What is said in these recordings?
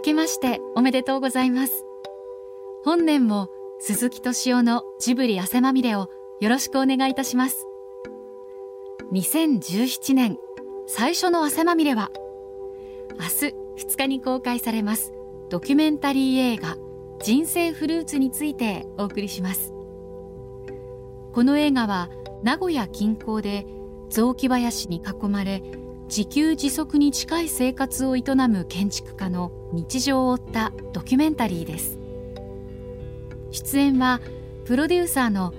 明けましておめでとうございます。本年も鈴木敏夫のジブリ汗まみれをよろしくお願いいたします。2017年最初の汗まみれは明日2日に公開されますドキュメンタリー映画人生フルーツについてお送りします。この映画は名古屋近郊で雑木林に囲まれ自給自足に近い生活を営む建築家の日常を追ったドキュメンタリーです。出演はプロデューサーの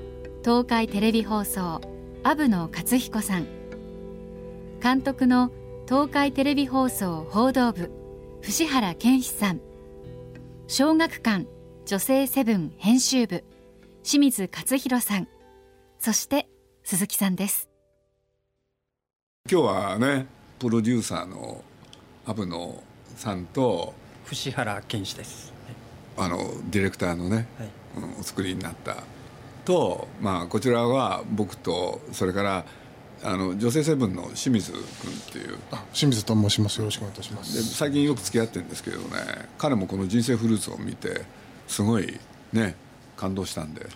東海テレビ放送阿部野克彦さん。監督の東海テレビ放送報道部藤原健史さん。小学館女性セブン編集部清水勝弘さん。そして鈴木さんです。今日はねプロデューサーの阿部野さんと藤原健史です。あのディレクターのね、はい。うん、お作りになった。と、まあ、こちらは僕とそれからあの女性セブンの清水君っていう。清水と申します。よろしくお願いいたします。で最近よく付き合ってるんですけどね彼もこの「人生フルーツ」を見てすごいね感動したんで、はい、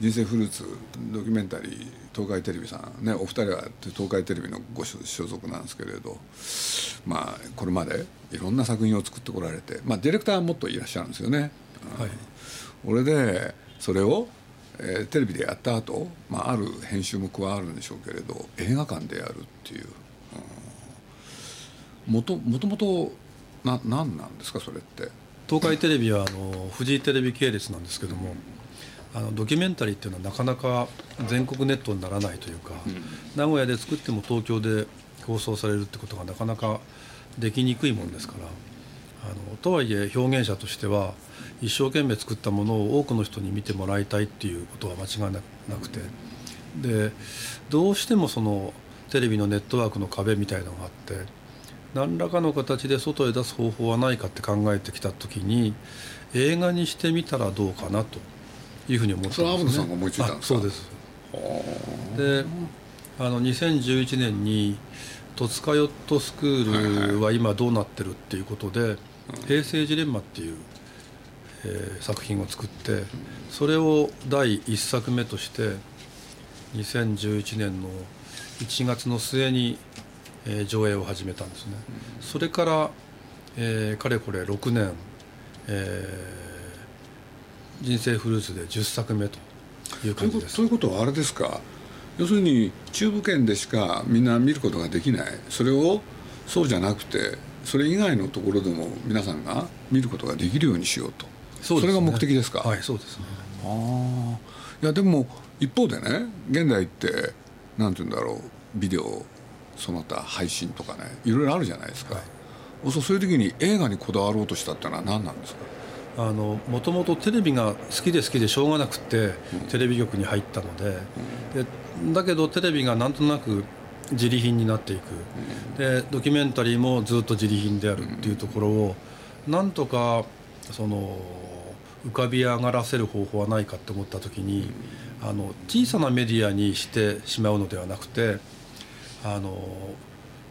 人生フルーツドキュメンタリー東海テレビさんねお二人は東海テレビのご所属なんですけれどまあこれまでいろんな作品を作ってこられてまあディレクターはもっといらっしゃるんですよね。はい、俺でそれをえー、テレビでやった後、まあある編集も加わるんでしょうけれど映画館でやるっていう、うん、もともともとな何なんですかそれって？東海テレビはあのフジテレビ系列なんですけども、あのドキュメンタリーっていうのはなかなか全国ネットにならないというか、うん、名古屋で作っても東京で放送されるってことがなかなかできにくいもんですからあのとはいえ表現者としては一生懸命作ったものを多くの人に見てもらいたいっていうことは間違いなくてでどうしてもそのテレビのネットワークの壁みたいなのがあって何らかの形で外へ出す方法はないかって考えてきた時に映画にしてみたらどうかなというふうに思ってますね。さんが思いついたんですそうです。であの2011年に「戸塚ヨットスクールは今どうなってる?」っていうことで「平成ジレンマ」っていうえー、作品を作ってそれを第1作目として2011年の1月の末に、えー、上映を始めたんですね、それから、えー、かれこれ6年、えー、人生フルーツで10作目という感じです。ということはあれですか？要するに中部圏でしかみんな見ることができない。それをそうじゃなくてそれ以外のところでも皆さんが見ることができるようにしようと。そ,、ね、それが目的ですか？はいそうですね。ああいやでも一方でね現代ってなんて言うんだろうビデオその他配信とかねいろいろあるじゃないですか、はい、そういう時に映画にこだわろうとしたってのは何なんですか？もともとテレビが好きで好きでしょうがなくて、テレビ局に入ったのでうん、でだけどテレビがなんとなく自利品になっていく、うん、でドキュメンタリーもずっと自利品であるっていうところを、うん、なんとかその浮かび上がらせる方法はないかって思った時にあの小さなメディアにしてしまうのではなくてあの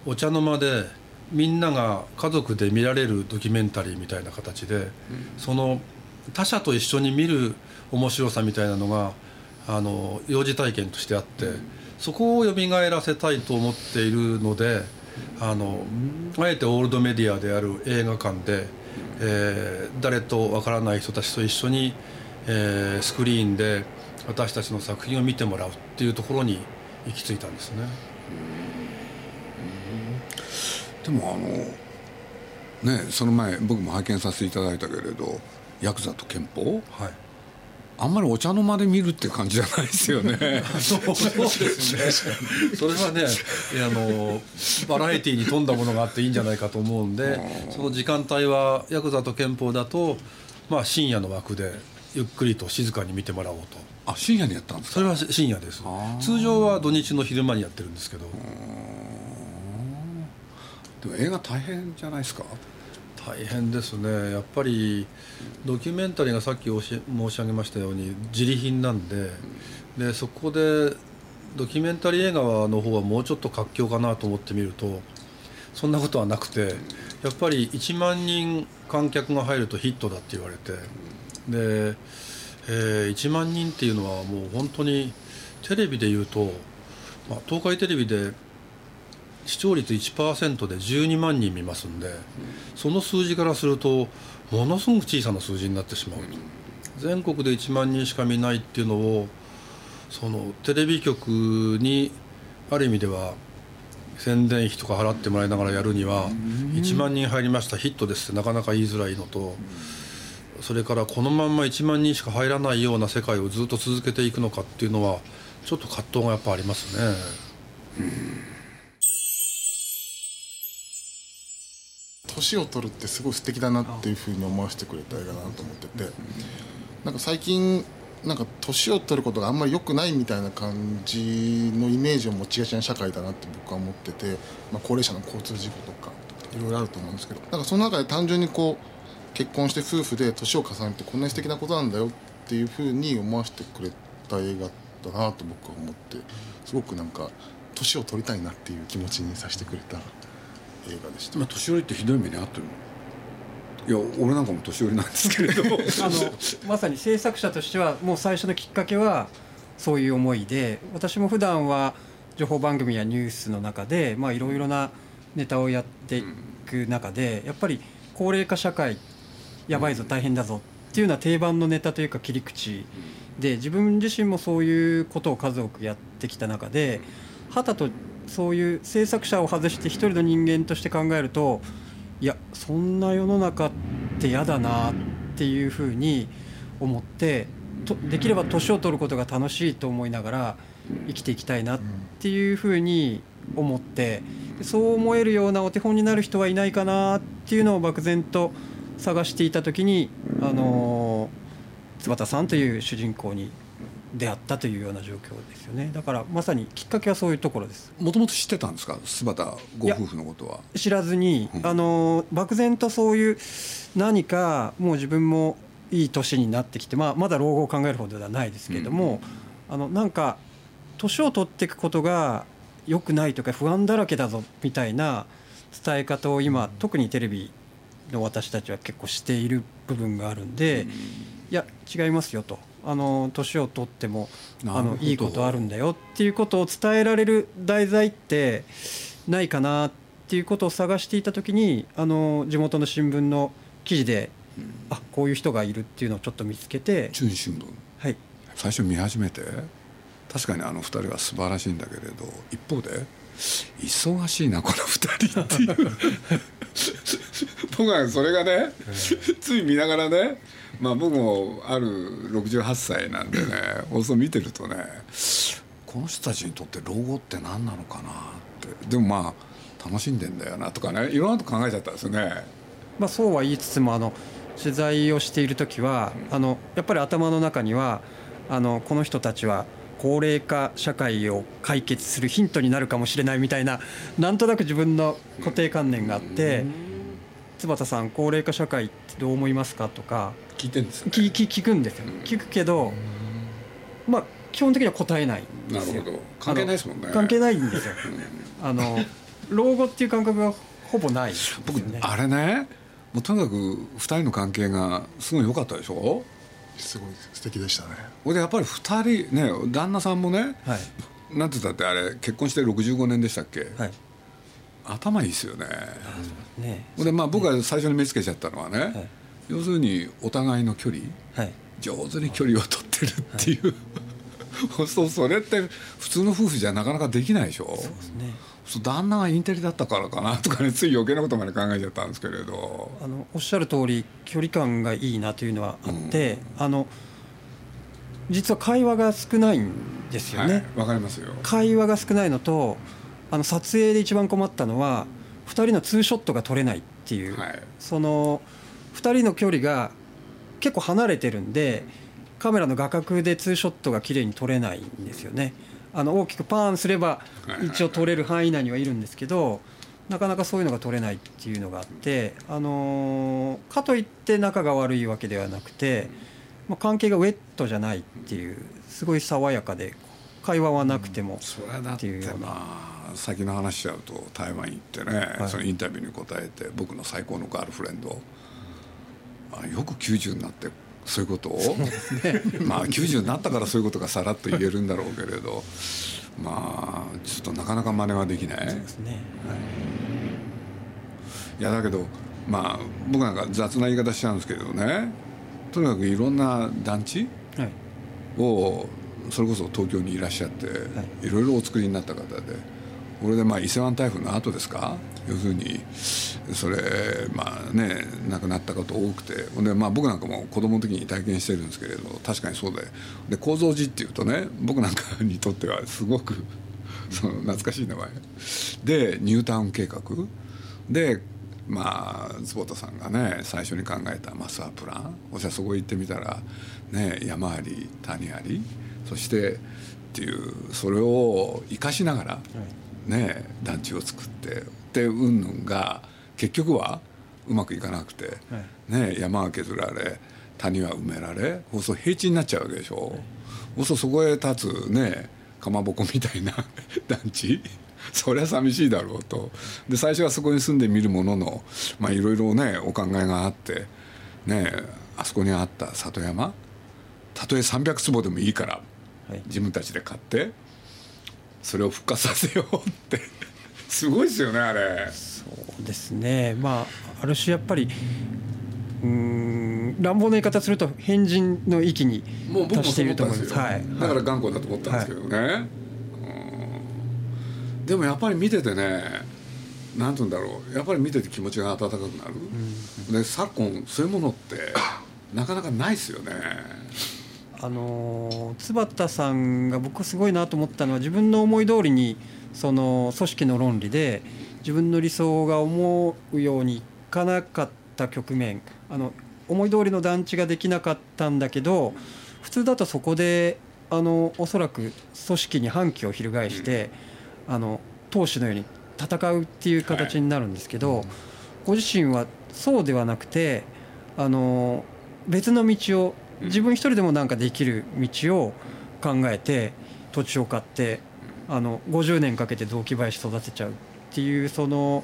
お茶の間でみんなが家族で見られるドキュメンタリーみたいな形で、その他者と一緒に見る面白さみたいなのがあの幼児体験としてあって、そこを蘇らせたいと思っているのであのあえてオールドメディアである映画館でえー、誰とわからない人たちと一緒に、えー、スクリーンで私たちの作品を見てもらうっていうところに行き着いたんですね。でもあのねその前僕も拝見させていただいたけれどヤクザと憲法、はい、あんまりお茶の間で見るって感じじゃないですよね。そうですね。それはね、あのバラエティーに富んだものがあっていいんじゃないかと思うんで、その時間帯はヤクザと憲法だと、まあ深夜の枠でゆっくりと静かに見てもらおうと。あ、深夜にやったんですか？それは深夜です。通常は土日の昼間にやってるんですけど。でも映画大変じゃないですか？大変ですね。やっぱりドキュメンタリーがさっき申し上げましたように自利品なんででそこでドキュメンタリー映画の方はもうちょっと活況かなと思ってみるとそんなことはなくてやっぱり1万人観客が入るとヒットだって言われてで、えー、1万人っていうのはもう本当にテレビで言うと、まあ、東海テレビで視聴率1%で12万人見ますんで、その数字からするとものすごく小さな数字になってしまうと。全国で1万人しか見ないっていうのをそのテレビ局にある意味では宣伝費とか払ってもらいながらやるには1万人入りましたヒットですってなかなか言いづらいのとそれからこのまんま1万人しか入らないような世界をずっと続けていくのかっていうのはちょっと葛藤がやっぱありますね。年を取るってすごい素敵だなっていうふうに思わせてくれた映画だなと思っててなんか最近なんか年を取ることがあんまり良くないみたいな感じのイメージを持ちがちな社会だなって僕は思ってて、まあ、高齢者の交通事故とかいろいろあると思うんですけどなんかその中で単純にこう結婚して夫婦で年を重ねてこんなに素敵なことなんだよっていうふうに思わせてくれた映画だなと僕は思ってすごくなんか年を取りたいなっていう気持ちにさせてくれた。映画でした、まあ、年寄りってひどい目に遭ってるいや俺なんかも年寄りなんですけれど あのまさに制作者としてはもう最初のきっかけはそういう思いで私も普段は情報番組やニュースの中でいろいろなネタをやっていく中でやっぱり高齢化社会やばいぞ大変だぞっていうような定番のネタというか切り口で自分自身もそういうことを数多くやってきた中ではたとそういう制作者を外して一人の人間として考えるといやそんな世の中って嫌だなっていうふうに思ってとできれば年を取ることが楽しいと思いながら生きていきたいなっていうふうに思ってそう思えるようなお手本になる人はいないかなっていうのを漠然と探していた時にあの津畑さんという主人公に出会ったというような状況ですよね。だからまさにきっかけはそういうところです。もともと知ってたんですか？柴田ご夫婦のことは。知らずに、うん、あの漠然とそういう何かもう自分もいい年になってきて、まあ、まだ老後を考えるほどではないですけれども、うん、あのなんか年を取っていくことが良くないとか不安だらけだぞみたいな伝え方を今特にテレビの私たちは結構している部分があるんで、うん、いや違いますよとあの年を取ってもあのいいことあるんだよっていうことを伝えられる題材ってないかなっていうことを探していた時にあの地元の新聞の記事で、うん、あこういう人がいるっていうのをちょっと見つけて中日新聞。はい。最初見始めて確かにあの2人は素晴らしいんだけれど一方で忙しいなこの2人っていう。僕はそれがね、つい見ながらねまあ僕もある68歳なんでね放送見てるとねこの人たちにとって老後って何なのかなって。でもまあ楽しんでんだよなとかねいろんなこと考えちゃったんですよね。まあ、そうは言いつつもあの取材をしている時はあのやっぱり頭の中にはあのこの人たちは高齢化社会を解決するヒントになるかもしれないみたいななんとなく自分の固定観念があって津畑さん高齢化社会ってどう思いますか？とか聞いてんです、ね、聞聞くんですよ。聞くけどまあ基本的には答えないなるほど。関係ないですもんね。関係ないんですよ。あの老後っていう感覚がほぼない、ね、僕あれねもうとにかく2人の関係がすごい良かったでしょ？すごい素敵でしたね。ほでやっぱり2人ね旦那さんもね、はい、なんて言ったってあれ結婚して65年でしたっけ、はい、頭いいですよね。ね。でまあ僕が最初に目つけちゃったのはね、はい、要するにお互いの距離、はい、上手に距離を取ってるっていう、はい、そうそれって普通の夫婦じゃなかなかできないでしょ。そうですね。旦那がインテリだったからかなとかねつい余計なことまで考えちゃったんですけれど。あのおっしゃる通り距離感がいいなというのはあって、うん、あの実は会話が少ないんですよね。わ、はい、かりますよ。会話が少ないのとあの撮影で一番困ったのは2人のツーショットが撮れないっていう、はい、その2人の距離が結構離れてるんでカメラの画角でツーショットが綺麗に撮れないんですよね。あの大きくパーンすれば一応撮れる範囲内にはいるんですけどなかなかそういうのが撮れないっていうのがあってあのかといって仲が悪いわけではなくて、まあ、関係がウェットじゃないっていうすごい爽やかで会話はなくてもっっていうような。先の話しちゃうと台湾行ってね、はい。そのインタビューに答えて僕の最高のガールフレンドあよく90になってそういうこと？を、まあ90になったからそういうことがさらっと言えるんだろうけれど。まあちょっとなかなか真似はできない。ですね。い。やだけどまあ僕なんか雑な言い方しちゃうんですけどね。とにかくいろんな団地はい。をそれこそ東京にいらっしゃって、い、ろいろお作りになった方でこれでまあ伊勢湾台風の後ですか？要するにそれまあね亡くなった方多くて。でまあ僕なんかも子供の時に体験してるんですけれど確かにそうで。で構造寺っていうとね僕なんかにとってはすごくその懐かしい名前。でニュータウン計画。でまあ坪田さんがね最初に考えたマスタープラン。そしたらそこ行ってみたらね山あり谷あり。そしてっていうそれを生かしながらね団地を作ってでうんぬんが結局はうまくいかなくて、ね、山は削られ谷は埋められそうすると平地になっちゃうわけでしょ、そうするとそこへ立つねかまぼこみたいな 団地。そりゃ寂しいだろうと。で最初はそこに住んでみるもののまあいろいろねお考えがあってねあそこにあった里山。たとえ300坪でもいいからはい。自分たちで買ってそれを復活させようって。すごいですよねあれ。そうですね。まあある種やっぱりうーん乱暴な言い方すると変人の域に達していると思います。そう思ったんですよだから頑固だと思ったんですけどね、うん。でもやっぱり見ててねなんて言うんだろう。やっぱり見てて気持ちが温かくなる、で昨今そういうものってなかなかないですよねあのー坪田さんが僕すごいなと思ったのは自分の思い通りにその組織の論理で自分の理想が思うようにいかなかった局面あの思い通りの団地ができなかったんだけど普通だとそこであのおそらく組織に反旗を翻して、あの党首のように戦うっていう形になるんですけど、ご自身はそうではなくてあの別の道を自分一人でもなんかできる道を考えて土地を買ってあの50年かけて雑木林育てちゃうっていうその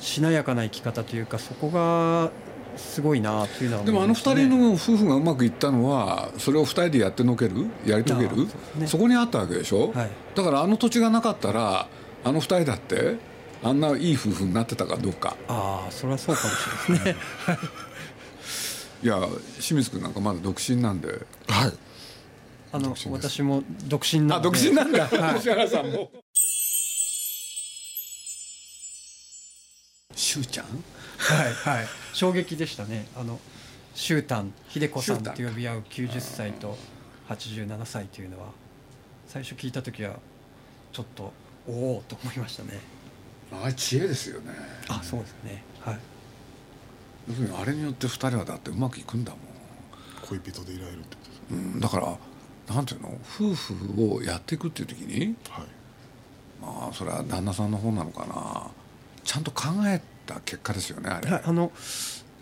しなやかな生き方というかそこがすごいなというのはでもあの二思いましたね。人の夫婦がうまくいったのはそれを二人でやってのけるやり遂げるそね。そこにあったわけでしょ、はい。だからあの土地がなかったらあの二人だってあんないい夫婦になってたかどうか。ああそれはそうかもしれないですねいや清水君なんかまだ独身なんで。はい。あの私も独身なあので独身なんだ。はい。吉原さんも。しゅうちゃん？はいはい。衝撃でしたね。あのシュータン秀子さんと呼び合う90歳と87歳というのは最初聞いた時はちょっとおおと思いましたね。あれ知恵ですよね。あそうですね。はい要するにあれによって二人はだってうまくいくんだも恋人でいられるってことですん、うん、だからなんていうの？夫婦をやっていくっていう時にはい。まあそれは旦那さんの方なのかな。ちゃんと考えた結果ですよねあれ、はい、あの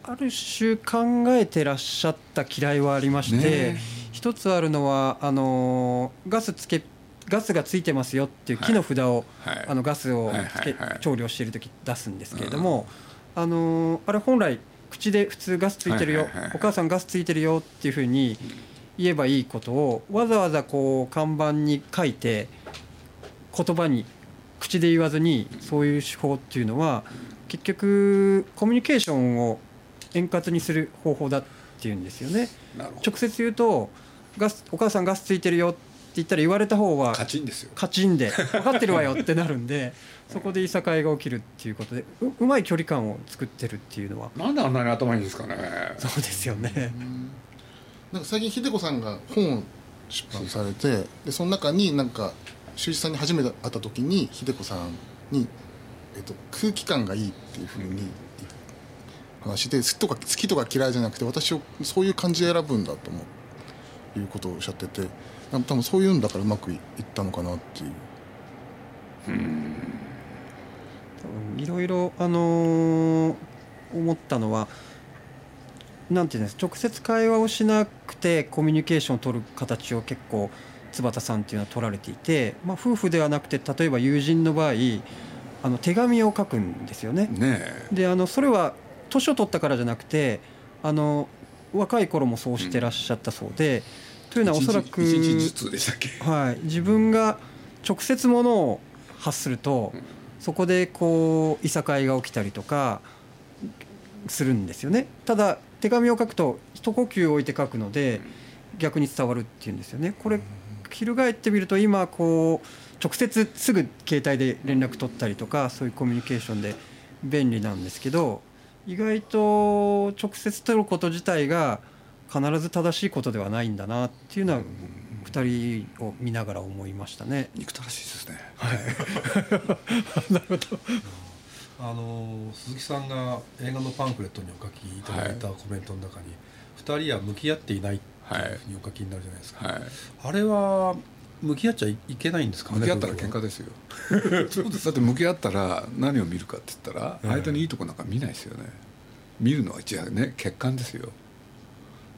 ある種考えてらっしゃった嫌いはありまして、ね。え一つあるのはあのガスつけガスがついてますよっていう木の札を、はい。あのガスをはいつけ、はい。はい。調理をしている時出すんですけれども、あのあれ本来口で普通ガスついてるよ、お母さんガスついてるよっていうふうに言えばいいことをわざわざこう看板に書いて言葉に口で言わずにそういう手法っていうのは結局コミュニケーションを円滑にする方法だっていうんですよね。直接言うとガスお母さんガスついてるよって言ったら言われた方はカチンですよ。カチンで 分かってるわよってなるんでそこでいさかいが起きるっていうことでううまい距離感を作ってるっていうのは。なんであんなに頭いいんですかね。そうですよね。なんか最近秀子さんが本を出版されてでその中になんか修一さんに初めて会った時に秀子さんに、えっと、空気感がいいっていうふうに話で好きとか好きとか嫌いじゃなくて私をそういう感じで選ぶんだと思う。いうことをおっしゃってて多分そういうんだからうまくいったのかなっていう。いろいろあのー思ったのはなんていうんです直接会話をしなくてコミュニケーションを取る形を結構津畑さんっていうのは取られていて、まあ、夫婦ではなくて例えば友人の場合あの手紙を書くんですよね。ねであのそれは年を取ったからじゃなくてあの若い頃もそうしてらっしゃったそうで、というのはおそらく一日ずつでしたっけ？はい、自分が直接ものを発すると、そこでこういさかいが起きたりとかするんですよね。ただ手紙を書くと一呼吸置いて書くので逆に伝わるっていうんですよね。これ翻ってみると今こう直接すぐ携帯で連絡取ったりとかそういうコミュニケーションで便利なんですけど意外と直接取ること自体が必ず正しいことではないんだなっていうのは2人を見ながら思いましたね。憎たらしいですね。あの鈴木さんが映画のパンフレットにお書きいただいたコメントの中に、二人は向き合っていないっていうふうにお書きになるじゃないですか、はい。あれは向き合っちゃいけないんですかね向き合ったら喧嘩ですよ。だって向き合ったら何を見るかって言ったらええ相手のいいとこなんか見ないですよね。見るのは違うね欠陥ですよ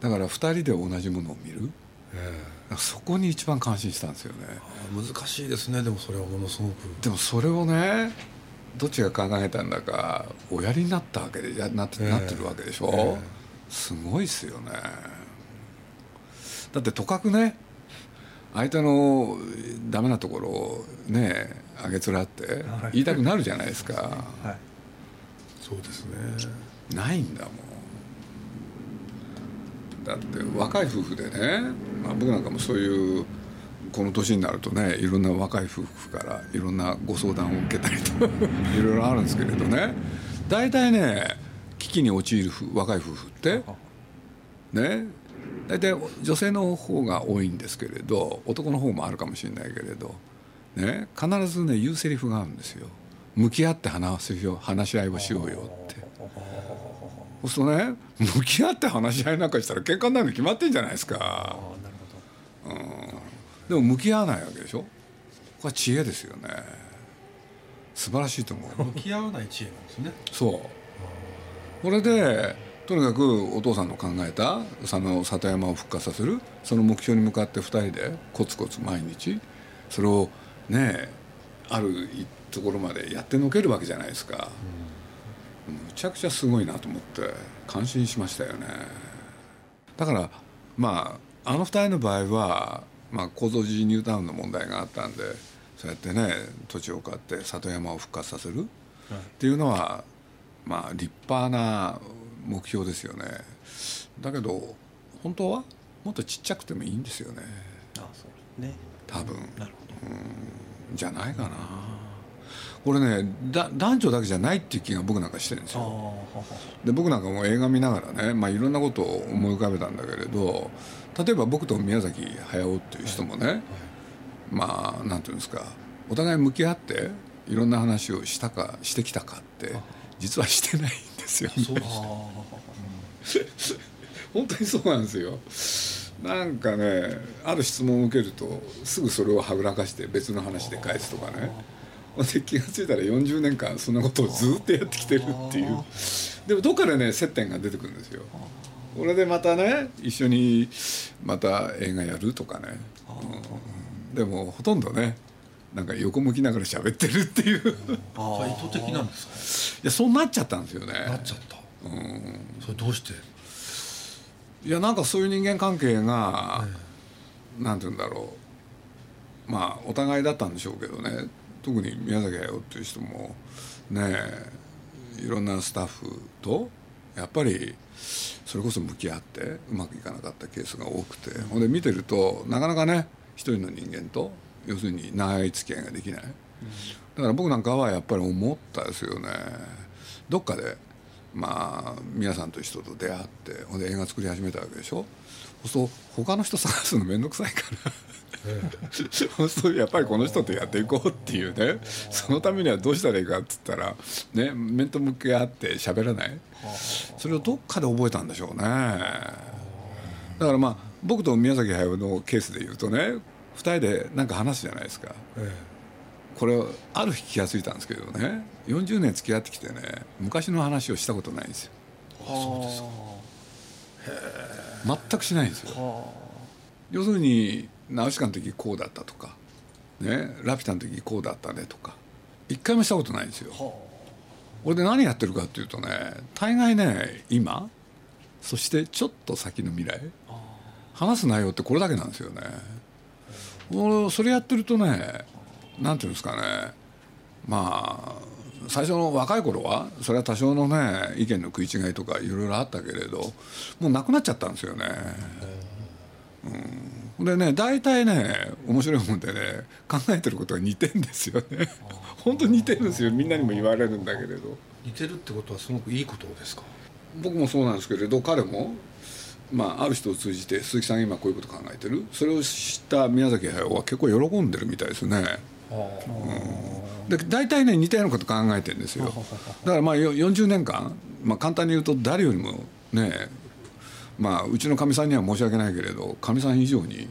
だから2人で同じものを見る。ええ。だからそこに一番感心したんですよね。あ難しいですね。でもそれはものすごく。でもそれをねどっちが考えたんだかおやりになったわけでやなって,、ええ。なってるわけでしょ、ええ。すごいっすよね。だってとかくね相手のダメなところをねあげつらってはい。言いたくなるじゃないですか、はい。そうですね。ないんだもんだって若い夫婦でね、まあ、僕なんかもそういうこの年になるとねいろんな若い夫婦からいろんなご相談を受けたりと いろいろあるんですけれどね。大体ね危機に陥る若い夫婦ってね大体女性の方が多いんですけれど男の方もあるかもしれないけれど、ね、必ずね言うセリフがあるんですよ。向き合って話すよ話し合いをしようよって。そうするとね向き合って話し合いなんかしたら喧嘩になるに決まってんじゃないですか。あなるでも向き合わないわけでしょ？これは知恵ですよね。素晴らしいと思う。向き合わない知恵なんですね。そう。これでとにかくお父さんの考えたその里山を復活させるその目標に向かって2人でコツコツ毎日それをねあるところまでやってのけるわけじゃないですか、むちゃくちゃすごいなと思って感心しましたよね。だからまああの2人の場合は、まあ、構造時ニュータウンの問題があったんでそうやってね土地を買って里山を復活させるっていうのはまあ立派な目標ですよね。だけど本当はもっとちっちゃくてもいいんですよね。あそうですね。多分。なるほど。じゃないかなこれねだ男女だけじゃないっていう気が僕なんかしてるんですよ。ははで僕なんかも映画見ながらね、まあ、いろんなことを思い浮かべたんだけれど例えば僕と宮崎駿っていう人もね、まあなんていうんですかお互い向き合っていろんな話をしたかしてきたかって実はしてないんですよね。そうです 本当にそうなんですよ。なんかねある質問を受けるとすぐそれをはぐらかして別の話で返すとかね で気が付いたら40年間そんなことをずっとやってきてるっていう。でもどっかでね接点が出てくるんですよ。これでまたね一緒にまた映画やるとかね、うん。でもほとんどねなんか横向きながら喋ってるっていう。いああ意図的なんですやそうなっちゃったんですよね。かなっちゃった。それどうして？いやなんかそういう人間関係が、なんて言うんだろう。まあお互いだったんでしょうけどね特に宮崎駿っていう人もねいろんなスタッフとやっぱりそれこそ向き合ってうまくいかなかったケースが多くてほんで見てるとなかなかね一人の人間と要するに長い付き合いができない、だから僕なんかはやっぱり思ったですよね。どっかでまあ皆さんという人と出会ってほんで映画作り始めたわけでしょ。そうすると他の人探すの面倒くさいから。そうするとやっぱりこの人とやっていこうっていうね。そのためにはどうしたらいいかっつったらね面と向き合って喋らない。それをどっかで覚えたんでしょうね。だからまあ僕と宮崎駿のケースで言うとね2人で何か話すじゃないですか。えこれある日気が付いたんですけどね40年付き合ってきてね昔の話をしたことないんですよ。そうですか。全くしないんですよ。要するにナウシカの時こうだったとか、ね、ラピュタの時こうだったねとか一回もしたことないんですよ。俺で何やってるかっていうとね大概ね今そしてちょっと先の未来話す内容ってこれだけなんですよね。俺それやってるとねなんていうんですかねまあ最初の若い頃はそれは多少のね意見の食い違いとかいろいろあったけれどもうなくなっちゃったんですよね。うん、でね大体ね面白いもんでね考えてることが似てんですよね。本当に似てるんですよ。みんなにも言われるんだけれど。似てるってことはすごくいいことですか？僕もそうなんですけれど彼もまあ、ある人を通じて鈴木さんが今こういうこと考えてる。それを知った宮崎駿は結構喜んでるみたいですね。うん、で大体ね似たようなこと考えてるんですよ。だからまあ40年間、まあ、簡単に言うと誰よりもねまあうちのかみさんには申し訳ないけれどかみさん以上に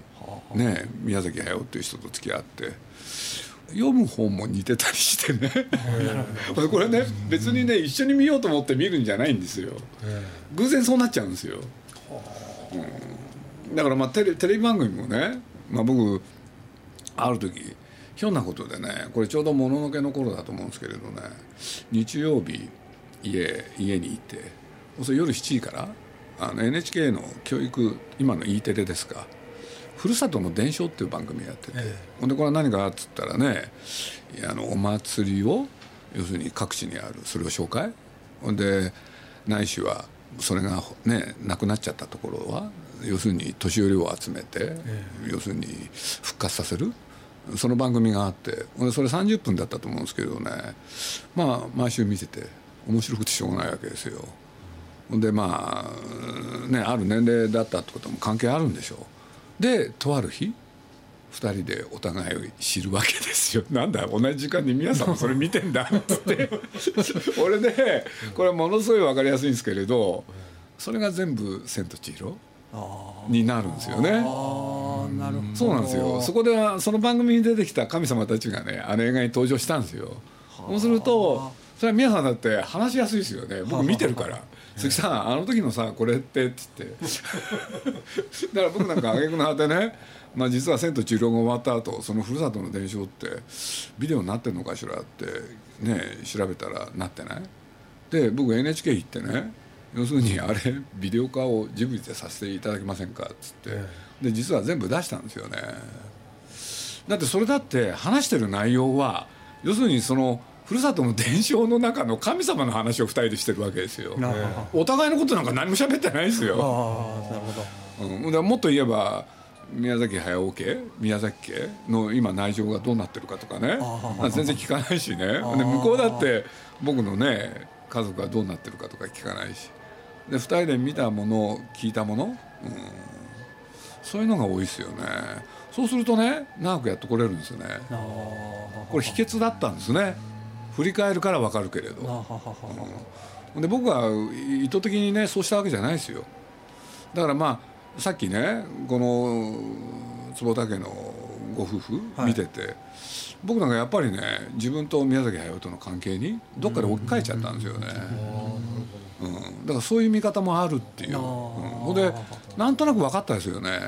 ね宮崎駿っていう人と付き合って読む本も似てたりしてね。これね別にね一緒に見ようと思って見るんじゃないんですよ。偶然そうなっちゃうんですよ。うん、だからまあテレテレビ番組もね、まあ、僕ある時ひょんなことでねこれちょうどもののけの頃だと思うんですけれどね日曜日家家にいてそれ夜7時からあの NHK の教育今の E テレですか「ふるさとの伝承」っていう番組やってて、ええ、ほんでこれは何かっつったらねあのお祭りを要するに各地にあるそれを紹介。ほんでないしはそれがねなくなっちゃったところは要するに年寄りを集めて、え要するに復活させる。その番組があって。それ30分だったと思うんですけどね。まあ毎週見てて面白くてしょうがないわけですよ。でまあねある年齢だったってことも関係あるんでしょう。でとある日2人でお互いを知るわけですよなんだ同じ時間に皆さんもそれ見てんだっつって 俺でこれものすごい分かりやすいんですけれどそれが全部「千と千尋」になるんですよね。そうなんですよそこではその番組に出てきた神様たちがねあの映画に登場したんですよ。そうするとそれは皆さんだって話しやすいですよね僕見てるから。鈴木さんあの時のさこれって」っつって。だから僕なんか挙句の果てねまあ、実は「千と千尋」が終わった後そのふるさとの伝承ってビデオになってんのかしらってね調べたらなってない？で僕 NHK 行ってね要するにあれビデオ化をジブリでさせていただけませんかっつって。で実は全部出したんですよね。だってそれだって話してる内容は要するにそのふるさとの伝承の中の神様の話を2人でしてるわけですよ。お互いのことなんか何も喋ってないですよ。なるほど、うん、もっと言えば宮崎駿家宮崎家の今内情がどうなってるかとかね。全然聞かないしね。で向こうだって僕のね家族がどうなってるかとか聞かないし。で2人で見たもの聞いたもの、うん、そういうのが多いですよね。そうするとね長くやってこれるんですよね。これ秘訣だったんですね振り返るから分かるけれど、うん、で僕は意図的にねそうしたわけじゃないですよ。だからまあさっきねこの坪田家のご夫婦見てて、はい、僕なんかやっぱりね自分と宮崎駿との関係にどっかで置き換えちゃったんですよね。うん、だからそういう見方もあるっていう、うん、でなんとなく分かったですよね。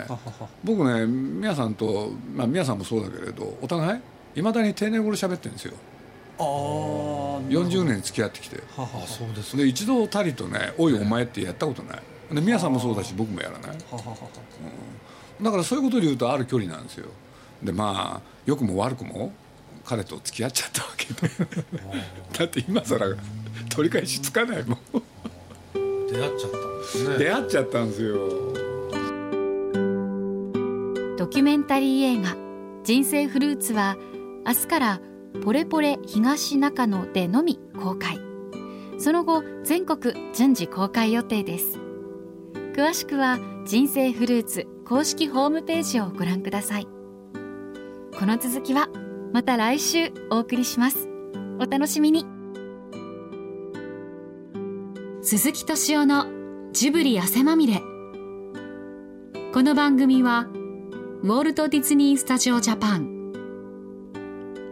僕ね宮さんと、まあ、宮さんもそうだけれどお互いいまだに定年頃喋ってるんですよ。あ40年付き合ってきて。あそうですで一度たりとね「おいお前」ってやったことない。で宮さんもそうだし僕もやらない、うん、だからそういうことで言うとある距離なんですよ。でまあ良くも悪くも彼と付き合っちゃったわけで。だって今更取り返しつかないもん。出会っちゃったんですね。出会っちゃったんですよ。ドキュメンタリー映画「人生フルーツ」は明日からポレポレ東中野でのみ公開。その後全国順次公開予定です。詳しくは人生フルーツ公式ホームページをご覧ください。この続きはまた来週お送りします。お楽しみに。鈴木敏夫のジブリ汗まみれ。この番組はウォルト・ディズニー・スタジオ・ジャパン。